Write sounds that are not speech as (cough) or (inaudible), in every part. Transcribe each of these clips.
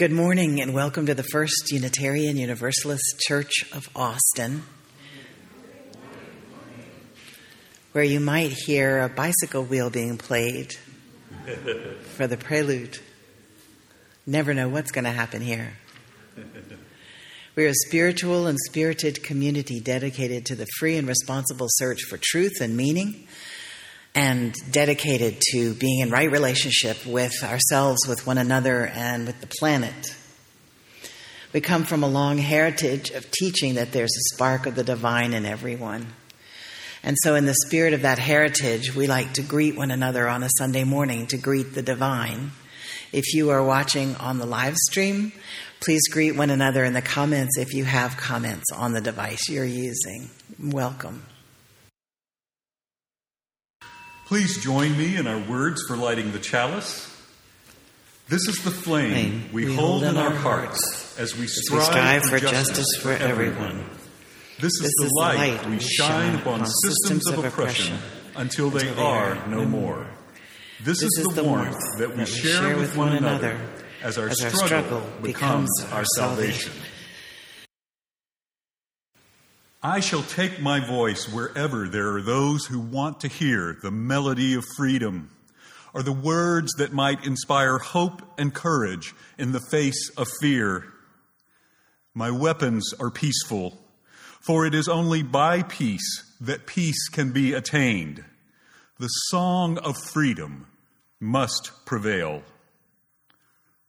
Good morning and welcome to the First Unitarian Universalist Church of Austin, where you might hear a bicycle wheel being played (laughs) for the prelude. Never know what's going to happen here. We're a spiritual and spirited community dedicated to the free and responsible search for truth and meaning and dedicated to being in right relationship with ourselves, with one another, and with the planet. We come from a long heritage of teaching that there's a spark of the divine in everyone. And so, in the spirit of that heritage, we like to greet one another on a Sunday morning to greet the divine. If you are watching on the live stream, please greet one another in the comments if you have comments on the device you're using. Welcome. Please join me in our words for lighting the chalice. This is the flame, we, we hold hold in our our hearts as we we strive, strive for justice for everyone. This is This the is the light, light we shine upon systems of oppression until they are no more. This, This is the warmth that we share with one another as our struggle becomes our salvation. I shall take my voice wherever there are those who want to hear the melody of freedom or the words that might inspire hope and courage in the face of fear. My weapons are peaceful, for it is only by peace that peace can be attained. The song of freedom must prevail.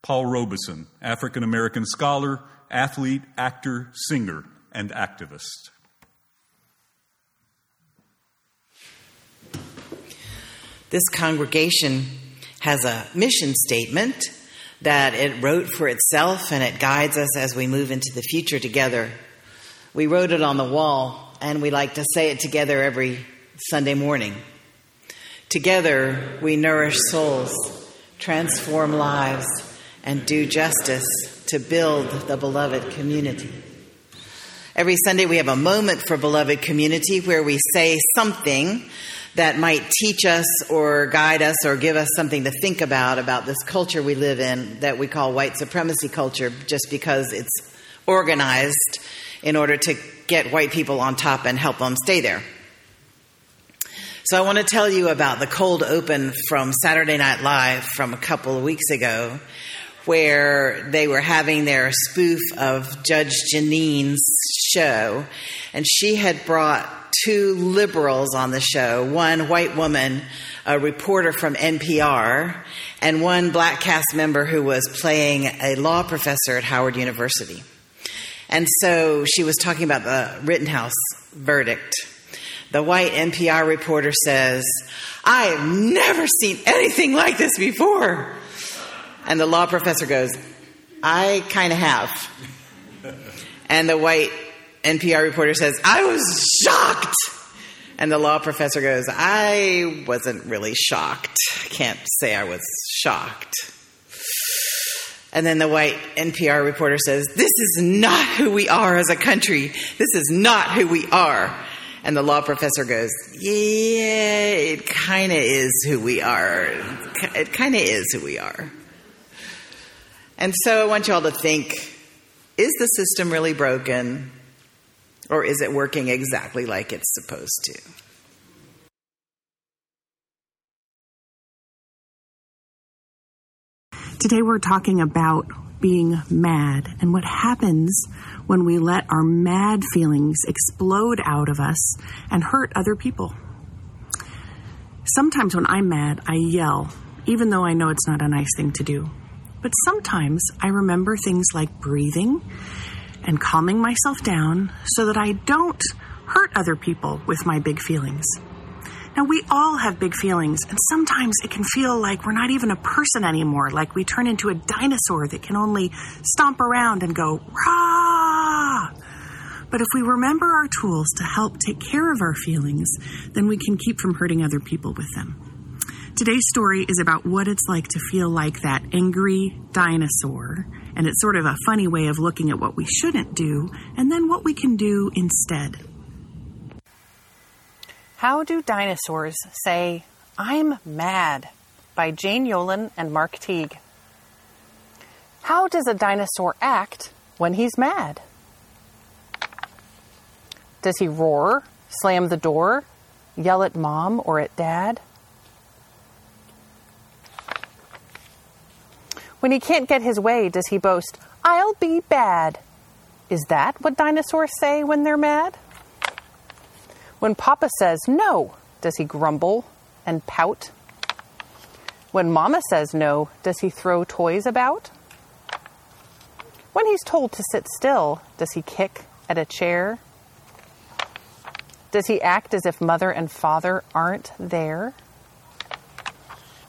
Paul Robeson, African American scholar, athlete, actor, singer, and activist. This congregation has a mission statement that it wrote for itself and it guides us as we move into the future together. We wrote it on the wall and we like to say it together every Sunday morning. Together we nourish souls, transform lives, and do justice to build the beloved community. Every Sunday we have a moment for beloved community where we say something that might teach us or guide us or give us something to think about about this culture we live in that we call white supremacy culture just because it's organized in order to get white people on top and help them stay there. So I want to tell you about the cold open from Saturday Night Live from a couple of weeks ago where they were having their spoof of Judge Jeanine's show and she had brought two liberals on the show one white woman, a reporter from NPR, and one black cast member who was playing a law professor at Howard University. And so she was talking about the Rittenhouse verdict. The white NPR reporter says, I have never seen anything like this before. And the law professor goes, I kind of have. And the white NPR reporter says, I was shocked. And the law professor goes, I wasn't really shocked. I can't say I was shocked. And then the white NPR reporter says, This is not who we are as a country. This is not who we are. And the law professor goes, Yeah, it kind of is who we are. It kind of is who we are. And so I want you all to think is the system really broken? Or is it working exactly like it's supposed to? Today we're talking about being mad and what happens when we let our mad feelings explode out of us and hurt other people. Sometimes when I'm mad, I yell, even though I know it's not a nice thing to do. But sometimes I remember things like breathing and calming myself down so that I don't hurt other people with my big feelings. Now, we all have big feelings, and sometimes it can feel like we're not even a person anymore, like we turn into a dinosaur that can only stomp around and go, rah! But if we remember our tools to help take care of our feelings, then we can keep from hurting other people with them. Today's story is about what it's like to feel like that angry dinosaur, and it's sort of a funny way of looking at what we shouldn't do and then what we can do instead. How Do Dinosaurs Say, I'm Mad by Jane Yolen and Mark Teague. How does a dinosaur act when he's mad? Does he roar, slam the door, yell at mom or at dad? When he can't get his way, does he boast, I'll be bad? Is that what dinosaurs say when they're mad? When Papa says no, does he grumble and pout? When Mama says no, does he throw toys about? When he's told to sit still, does he kick at a chair? Does he act as if mother and father aren't there?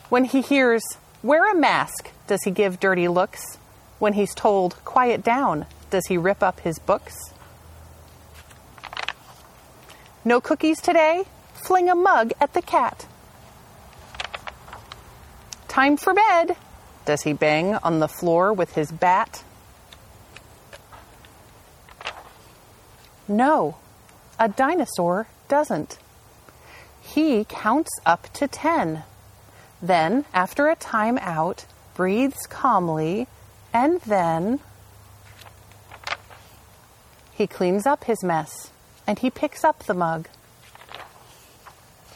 When he hears, wear a mask, does he give dirty looks? When he's told, quiet down, does he rip up his books? No cookies today? Fling a mug at the cat. Time for bed. Does he bang on the floor with his bat? No, a dinosaur doesn't. He counts up to ten. Then, after a time out, breathes calmly, and then he cleans up his mess and he picks up the mug.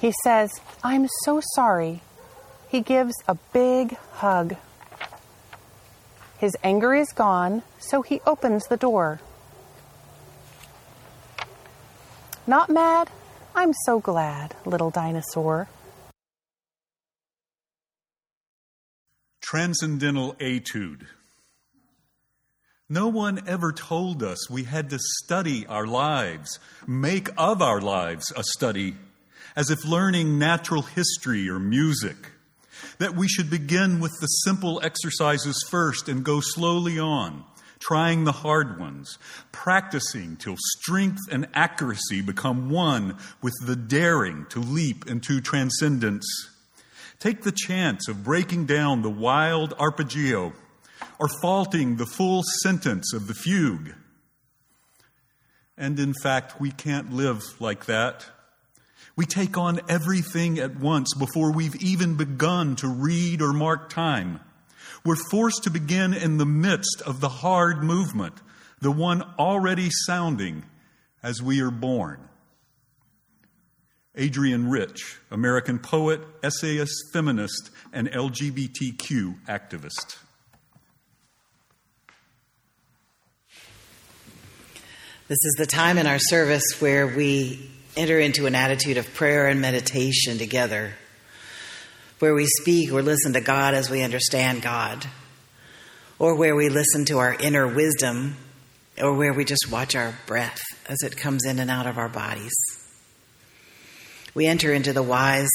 He says, I'm so sorry. He gives a big hug. His anger is gone, so he opens the door. Not mad? I'm so glad, little dinosaur. Transcendental Etude. No one ever told us we had to study our lives, make of our lives a study, as if learning natural history or music. That we should begin with the simple exercises first and go slowly on, trying the hard ones, practicing till strength and accuracy become one with the daring to leap into transcendence. Take the chance of breaking down the wild arpeggio or faulting the full sentence of the fugue. And in fact, we can't live like that. We take on everything at once before we've even begun to read or mark time. We're forced to begin in the midst of the hard movement, the one already sounding as we are born. Adrienne Rich, American poet, essayist, feminist, and LGBTQ activist. This is the time in our service where we enter into an attitude of prayer and meditation together, where we speak or listen to God as we understand God, or where we listen to our inner wisdom, or where we just watch our breath as it comes in and out of our bodies. We enter into the wise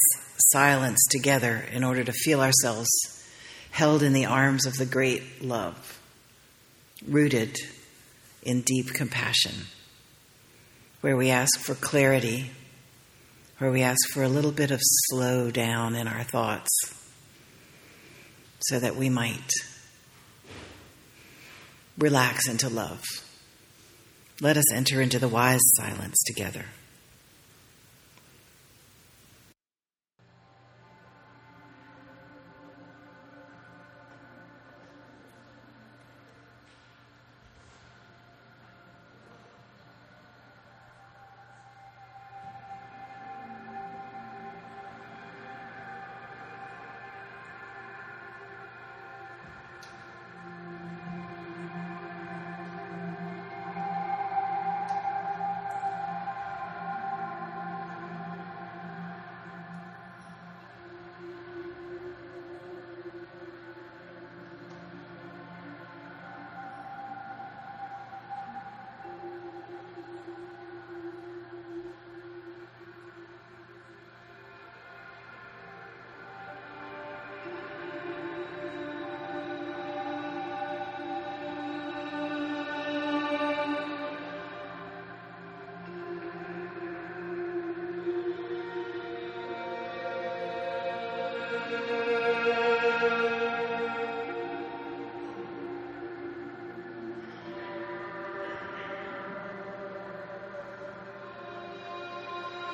silence together in order to feel ourselves held in the arms of the great love, rooted in deep compassion, where we ask for clarity, where we ask for a little bit of slow down in our thoughts so that we might relax into love. Let us enter into the wise silence together.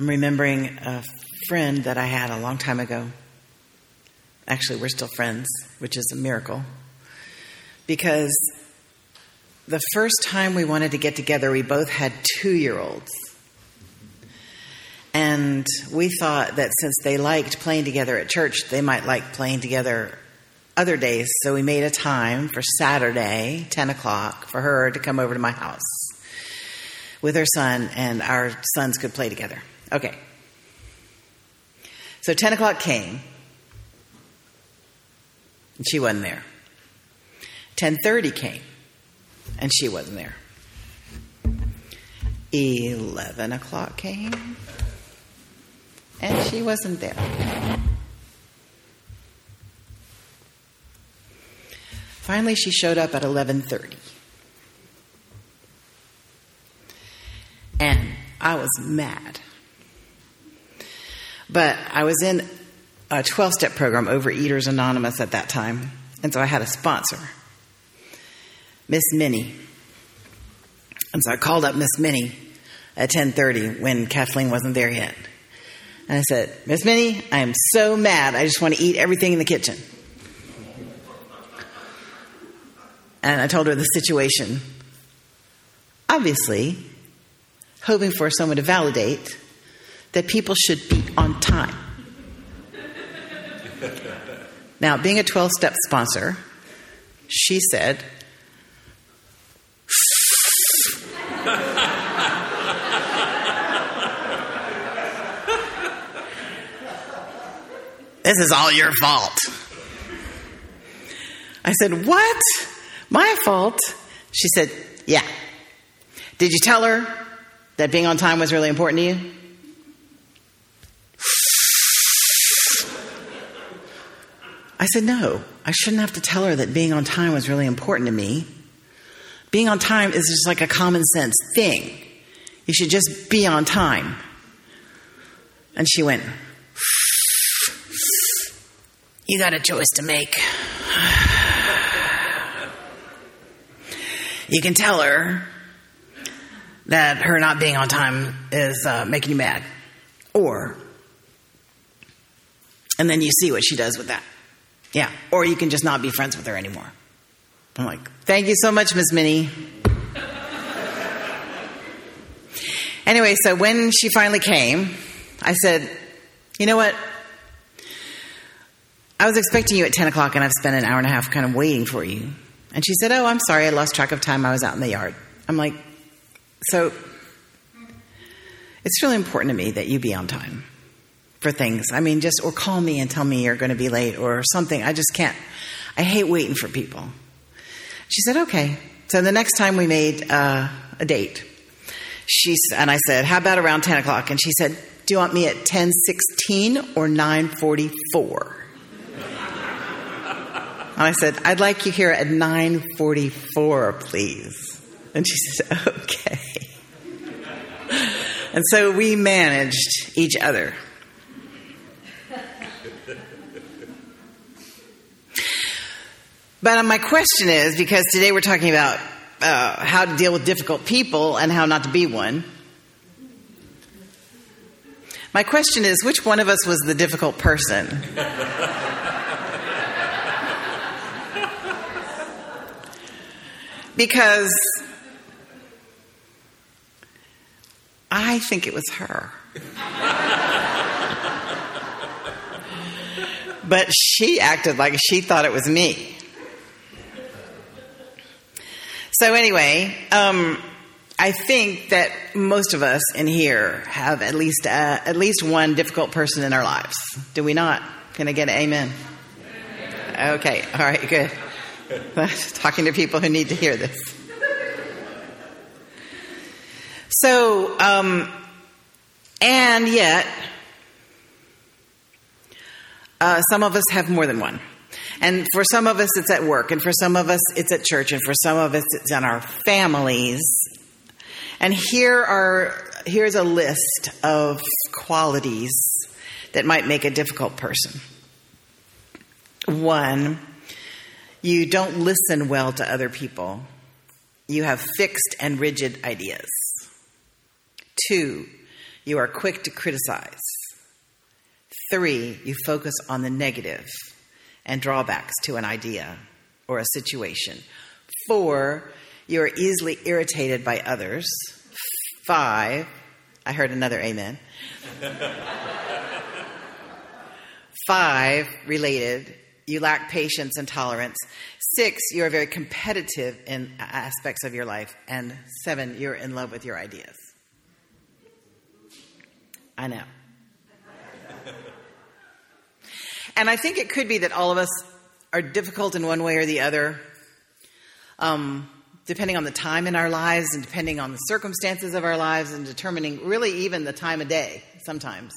I'm remembering a friend that I had a long time ago. Actually, we're still friends, which is a miracle. Because the first time we wanted to get together, we both had two year olds. And we thought that since they liked playing together at church, they might like playing together other days. So we made a time for Saturday, 10 o'clock, for her to come over to my house with her son, and our sons could play together. Okay. So 10 o'clock came, and she wasn't there. 10:30 came, and she wasn't there. 11 o'clock came, and she wasn't there. Finally, she showed up at 11:30. And I was mad. But I was in a 12 step program, Overeaters Anonymous, at that time. And so I had a sponsor, Miss Minnie. And so I called up Miss Minnie at 10:30 when Kathleen wasn't there yet. And I said, "Miss Minnie, I am so mad. I just want to eat everything in the kitchen." And I told her the situation. Obviously, hoping for someone to validate that people should be on time. now, being a 12 step sponsor, she said, This is all your fault. I said, What? My fault? She said, Yeah. Did you tell her that being on time was really important to you? I said, No, I shouldn't have to tell her that being on time was really important to me. Being on time is just like a common sense thing. You should just be on time. And she went, You got a choice to make. (sighs) You can tell her that her not being on time is uh, making you mad. Or, and then you see what she does with that. Yeah. Or you can just not be friends with her anymore. I'm like, thank you so much, Miss Minnie. anyway, so when she finally came, I said, you know what? I was expecting you at 10 o'clock and I've spent an hour and a half kind of waiting for you. And she said, Oh, I'm sorry, I lost track of time. I was out in the yard. I'm like, So it's really important to me that you be on time for things. I mean, just, or call me and tell me you're going to be late or something. I just can't. I hate waiting for people. She said, Okay. So the next time we made uh, a date, she and I said, How about around 10 o'clock? And she said, Do you want me at 10:16 or 9:44? And I said, I'd like you here at 9:44, please. And she said, (laughs) "Okay." And so we managed each other. But my question is because today we're talking about uh, how to deal with difficult people and how not to be one. My question is which one of us was the difficult person? (laughs) because I think it was her. (laughs) but she acted like she thought it was me. So, anyway, um, I think that most of us in here have at least uh, at least one difficult person in our lives. Do we not? Can I get an amen? Okay, all right, good. (laughs) Talking to people who need to hear this. So, um, and yet, uh, some of us have more than one. And for some of us, it's at work, and for some of us, it's at church, and for some of us, it's in our families. And here are here's a list of qualities that might make a difficult person. One, you don't listen well to other people. You have fixed and rigid ideas. Two, you are quick to criticize. Three, you focus on the negative and drawbacks to an idea or a situation. Four, you are easily irritated by others. Five, I heard another amen. Five, related, you lack patience and tolerance. Six, you are very competitive in aspects of your life. And seven, you're in love with your ideas. I know. And I think it could be that all of us are difficult in one way or the other, um, depending on the time in our lives and depending on the circumstances of our lives and determining really even the time of day sometimes.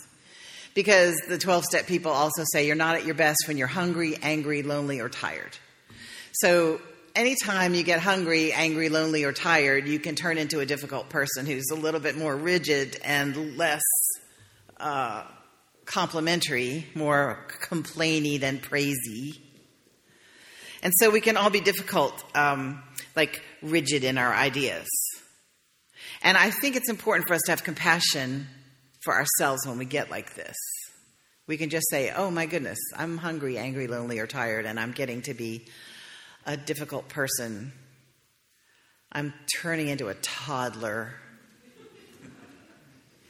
Because the 12 step people also say you're not at your best when you're hungry, angry, lonely, or tired. So anytime you get hungry, angry, lonely, or tired, you can turn into a difficult person who's a little bit more rigid and less uh, complimentary, more complainy than praisy. And so we can all be difficult, um, like rigid in our ideas. And I think it's important for us to have compassion for ourselves when we get like this. We can just say, oh my goodness, I'm hungry, angry, lonely, or tired, and I'm getting to be a difficult person. I'm turning into a toddler.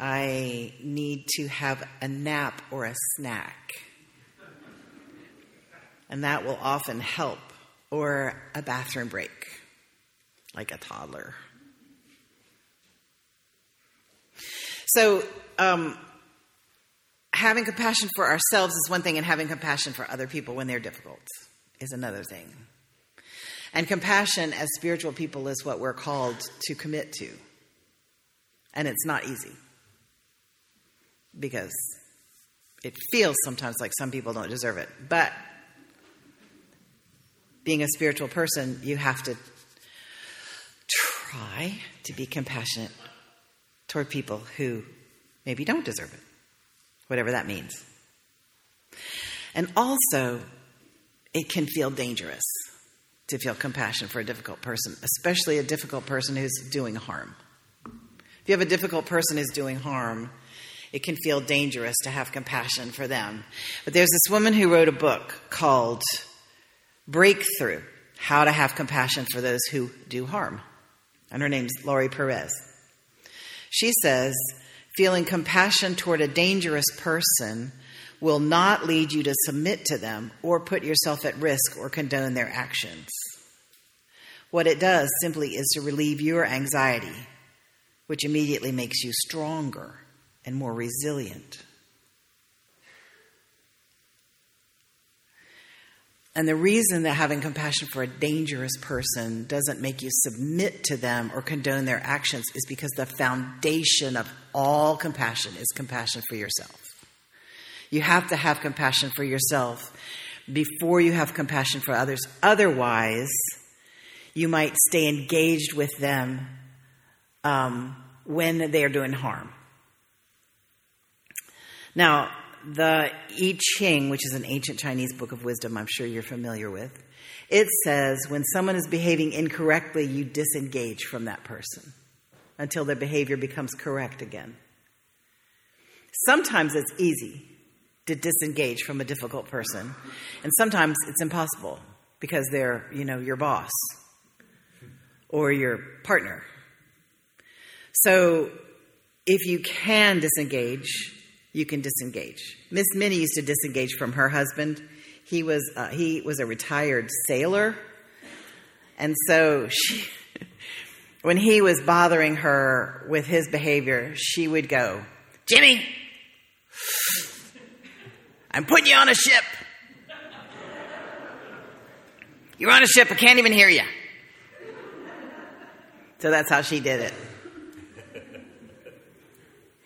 I need to have a nap or a snack. And that will often help, or a bathroom break, like a toddler. So, um, having compassion for ourselves is one thing, and having compassion for other people when they're difficult is another thing. And compassion as spiritual people is what we're called to commit to. And it's not easy because it feels sometimes like some people don't deserve it. But being a spiritual person, you have to try to be compassionate toward people who maybe don't deserve it, whatever that means. And also, it can feel dangerous to feel compassion for a difficult person, especially a difficult person who's doing harm. If you have a difficult person who's doing harm, it can feel dangerous to have compassion for them. But there's this woman who wrote a book called Breakthrough How to Have Compassion for Those Who Do Harm. And her name's Laurie Perez. She says, feeling compassion toward a dangerous person will not lead you to submit to them or put yourself at risk or condone their actions. What it does simply is to relieve your anxiety, which immediately makes you stronger and more resilient. And the reason that having compassion for a dangerous person doesn't make you submit to them or condone their actions is because the foundation of all compassion is compassion for yourself. You have to have compassion for yourself before you have compassion for others. Otherwise, you might stay engaged with them um, when they are doing harm. Now, the I Ching, which is an ancient Chinese book of wisdom, I'm sure you're familiar with, it says when someone is behaving incorrectly, you disengage from that person until their behavior becomes correct again. Sometimes it's easy to disengage from a difficult person, and sometimes it's impossible because they're, you know, your boss or your partner. So if you can disengage, you can disengage. Miss Minnie used to disengage from her husband. He was uh, he was a retired sailor, and so she, (laughs) when he was bothering her with his behavior, she would go, "Jimmy, I'm putting you on a ship. You're on a ship. I can't even hear you." So that's how she did it.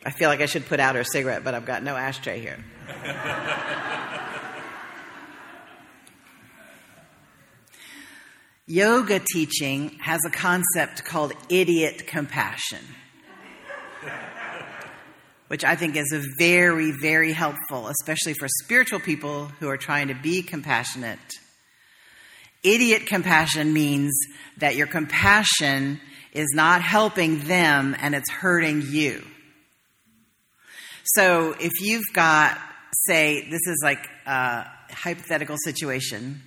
I feel like I should put out her cigarette, but I've got no ashtray here. (laughs) Yoga teaching has a concept called idiot compassion, which I think is very, very helpful, especially for spiritual people who are trying to be compassionate. Idiot compassion means that your compassion is not helping them and it's hurting you. So if you've got, say, this is like a hypothetical situation.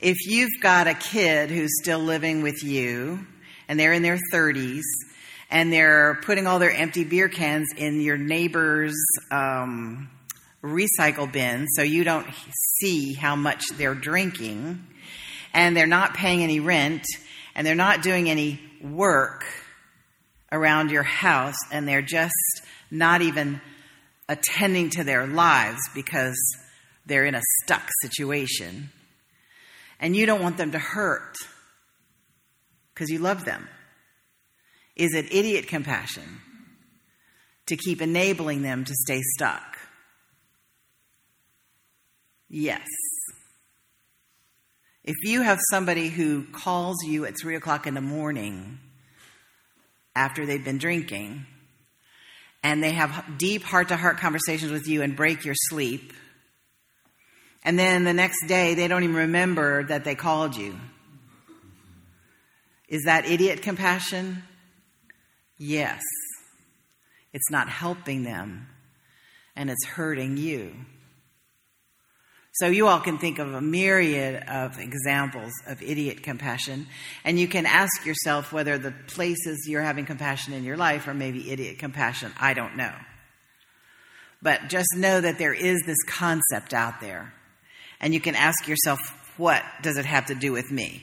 If you've got a kid who's still living with you and they're in their 30s and they're putting all their empty beer cans in your neighbor's um, recycle bin so you don't see how much they're drinking, and they're not paying any rent, and they're not doing any work around your house, and they're just not even attending to their lives because they're in a stuck situation. And you don't want them to hurt because you love them. Is it idiot compassion to keep enabling them to stay stuck? Yes. If you have somebody who calls you at three o'clock in the morning after they've been drinking, and they have deep heart to heart conversations with you and break your sleep, and then the next day they don't even remember that they called you. Is that idiot compassion? Yes. It's not helping them, and it's hurting you. So you all can think of a myriad of examples of idiot compassion, and you can ask yourself whether the places you're having compassion in your life are maybe idiot compassion. I don't know. But just know that there is this concept out there, and you can ask yourself, what does it have to do with me?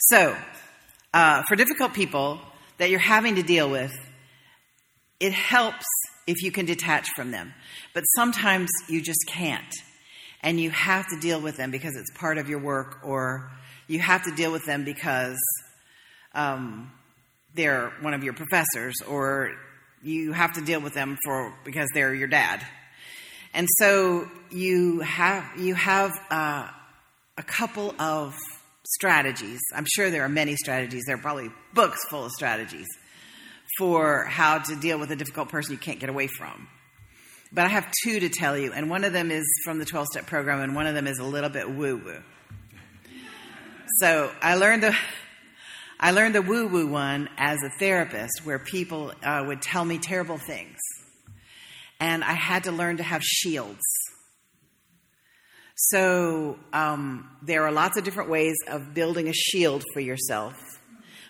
So, uh, for difficult people that you're having to deal with, it helps if you can detach from them. But sometimes you just can't. And you have to deal with them because it's part of your work, or you have to deal with them because um, they're one of your professors, or you have to deal with them for because they're your dad. And so you have you have uh, a couple of strategies. I'm sure there are many strategies. There are probably books full of strategies for how to deal with a difficult person you can't get away from. But I have two to tell you, and one of them is from the 12 step program, and one of them is a little bit woo woo. So I learned the. I learned the woo woo one as a therapist where people uh, would tell me terrible things. And I had to learn to have shields. So um, there are lots of different ways of building a shield for yourself.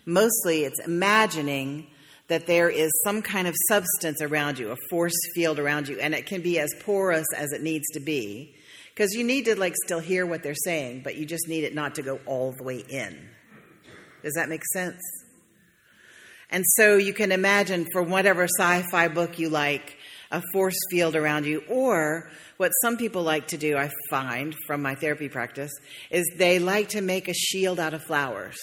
Mostly it's imagining that there is some kind of substance around you, a force field around you, and it can be as porous as it needs to be. Because you need to like still hear what they're saying, but you just need it not to go all the way in. Does that make sense? And so you can imagine for whatever sci fi book you like, a force field around you, or what some people like to do, I find from my therapy practice, is they like to make a shield out of flowers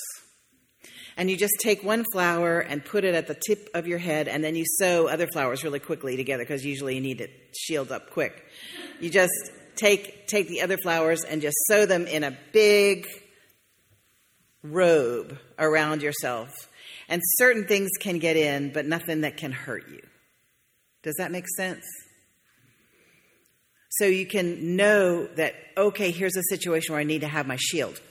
and you just take one flower and put it at the tip of your head, and then you sew other flowers really quickly together because usually you need it shield up quick. You just take take the other flowers and just sew them in a big robe around yourself. And certain things can get in, but nothing that can hurt you. Does that make sense? So you can know that, okay, here's a situation where I need to have my shield.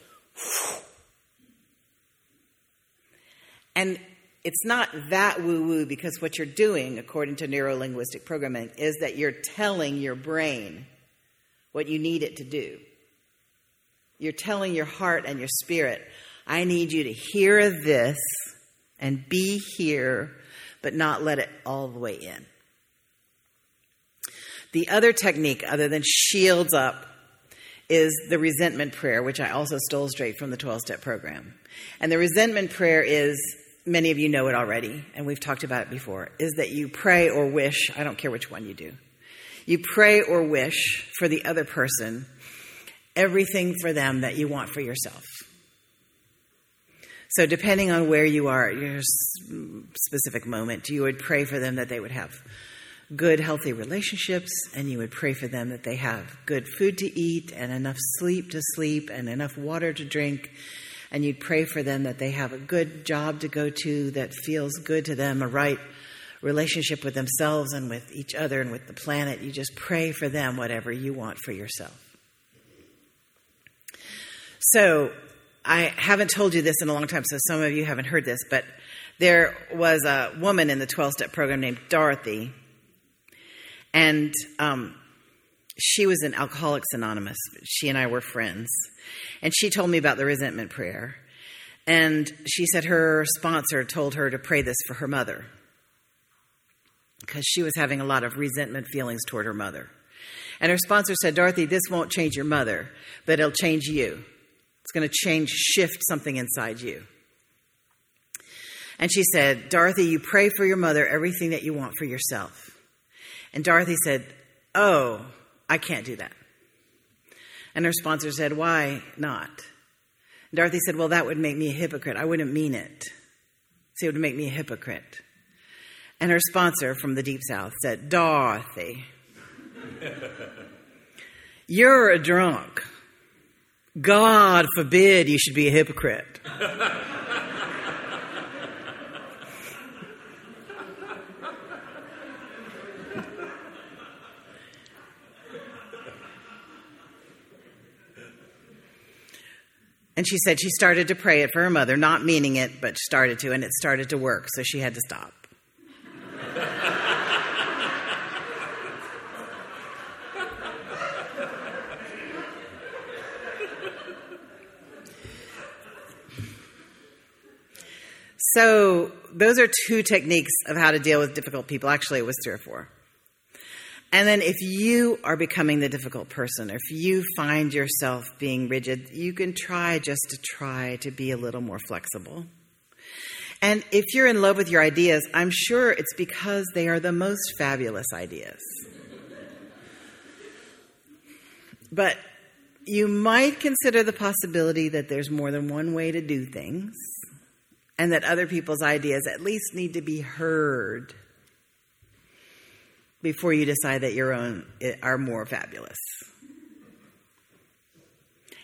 And it's not that woo woo because what you're doing, according to neuro linguistic programming, is that you're telling your brain what you need it to do. You're telling your heart and your spirit, I need you to hear this and be here, but not let it all the way in. The other technique, other than shields up, is the resentment prayer, which I also stole straight from the 12 step program. And the resentment prayer is many of you know it already, and we've talked about it before, is that you pray or wish, I don't care which one you do, you pray or wish for the other person everything for them that you want for yourself. So, depending on where you are at your specific moment, you would pray for them that they would have good, healthy relationships, and you would pray for them that they have good food to eat, and enough sleep to sleep, and enough water to drink, and you'd pray for them that they have a good job to go to that feels good to them, a right relationship with themselves and with each other and with the planet. You just pray for them whatever you want for yourself. So, I haven't told you this in a long time, so some of you haven't heard this, but There was a woman in the 12 step program named Dorothy, and um, she was in Alcoholics Anonymous. She and I were friends. And she told me about the resentment prayer. And she said her sponsor told her to pray this for her mother because she was having a lot of resentment feelings toward her mother. And her sponsor said, Dorothy, this won't change your mother, but it'll change you. It's going to change, shift something inside you. And she said, Dorothy, you pray for your mother everything that you want for yourself. And Dorothy said, Oh, I can't do that. And her sponsor said, Why not? And Dorothy said, Well, that would make me a hypocrite. I wouldn't mean it. See, it would make me a hypocrite. And her sponsor from the Deep South said, Dorothy, (laughs) you're a drunk. God forbid you should be a hypocrite. (laughs) And she said she started to pray it for her mother, not meaning it, but started to, and it started to work, so she had to stop. so, those are two techniques of how to deal with difficult people. Actually, it was three or four. And then if you are becoming the difficult person, or if you find yourself being rigid, you can try just to try to be a little more flexible. And if you're in love with your ideas, I'm sure it's because they are the most fabulous ideas. But you might consider the possibility that there's more than one way to do things, and that other people's ideas at least need to be heard before you decide that your own eh, are more fabulous.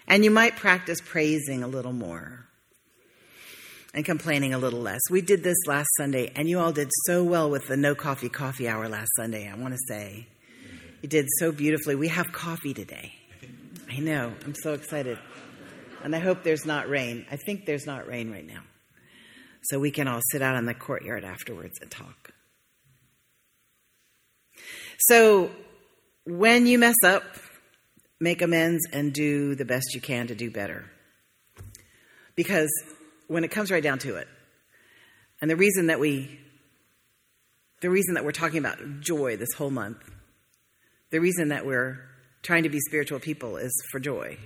And you might practice praising a little more and complaining a little less. We did this last Sunday, and you all did so well with the no coffee coffee hour last Sunday, I want to say. You did so beautifully. We have coffee today. I know. I'm so excited. And I hope there's not rain. I think there's not rain right now. So we can all sit out in the courtyard afterwards and talk. So when you mess up, make amends and do the best you can to do better. Because when it comes right down to it, and the reason that we the reason that we're talking about joy this whole month, the reason that we're trying to be spiritual people is for joy.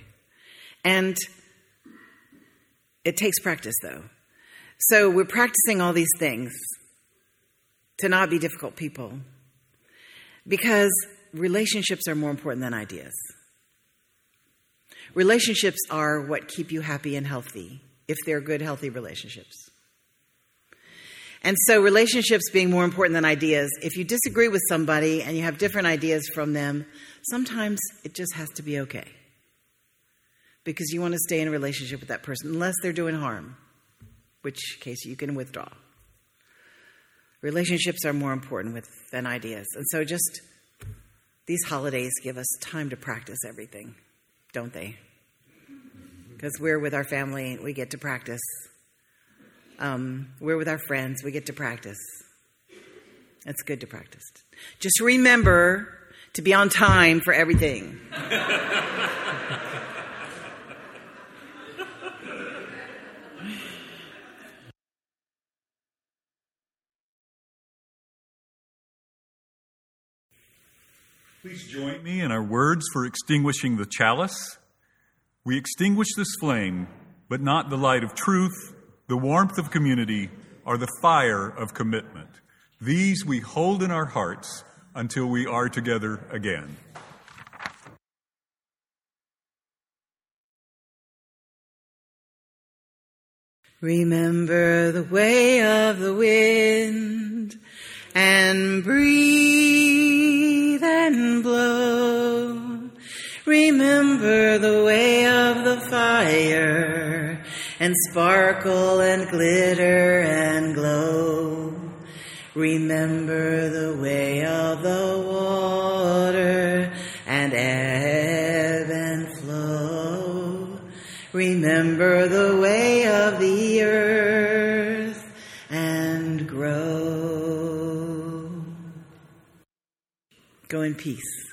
And it takes practice though. So we're practicing all these things to not be difficult people because relationships are more important than ideas. Relationships are what keep you happy and healthy, if they're good, healthy relationships. And so, relationships being more important than ideas, if you disagree with somebody and you have different ideas from them, sometimes it just has to be okay. Because you want to stay in a relationship with that person, unless they're doing harm, which case you can withdraw. Relationships are more important with, than ideas. And so just these holidays give us time to practice everything, don't they? Because we're with our family, we get to practice. Um, we're with our friends, we get to practice. It's good to practice. Just remember to be on time for everything. (laughs) Please join me in our words for extinguishing the chalice. We extinguish this flame, but not the light of truth, the warmth of community, or the fire of commitment. These we hold in our hearts until we are together again. Remember the way of the wind and breathe remember the way of the fire and sparkle and glitter and glow. Remember the way of the water and ebb and flow. Remember the way of the earth and grow. Go in peace.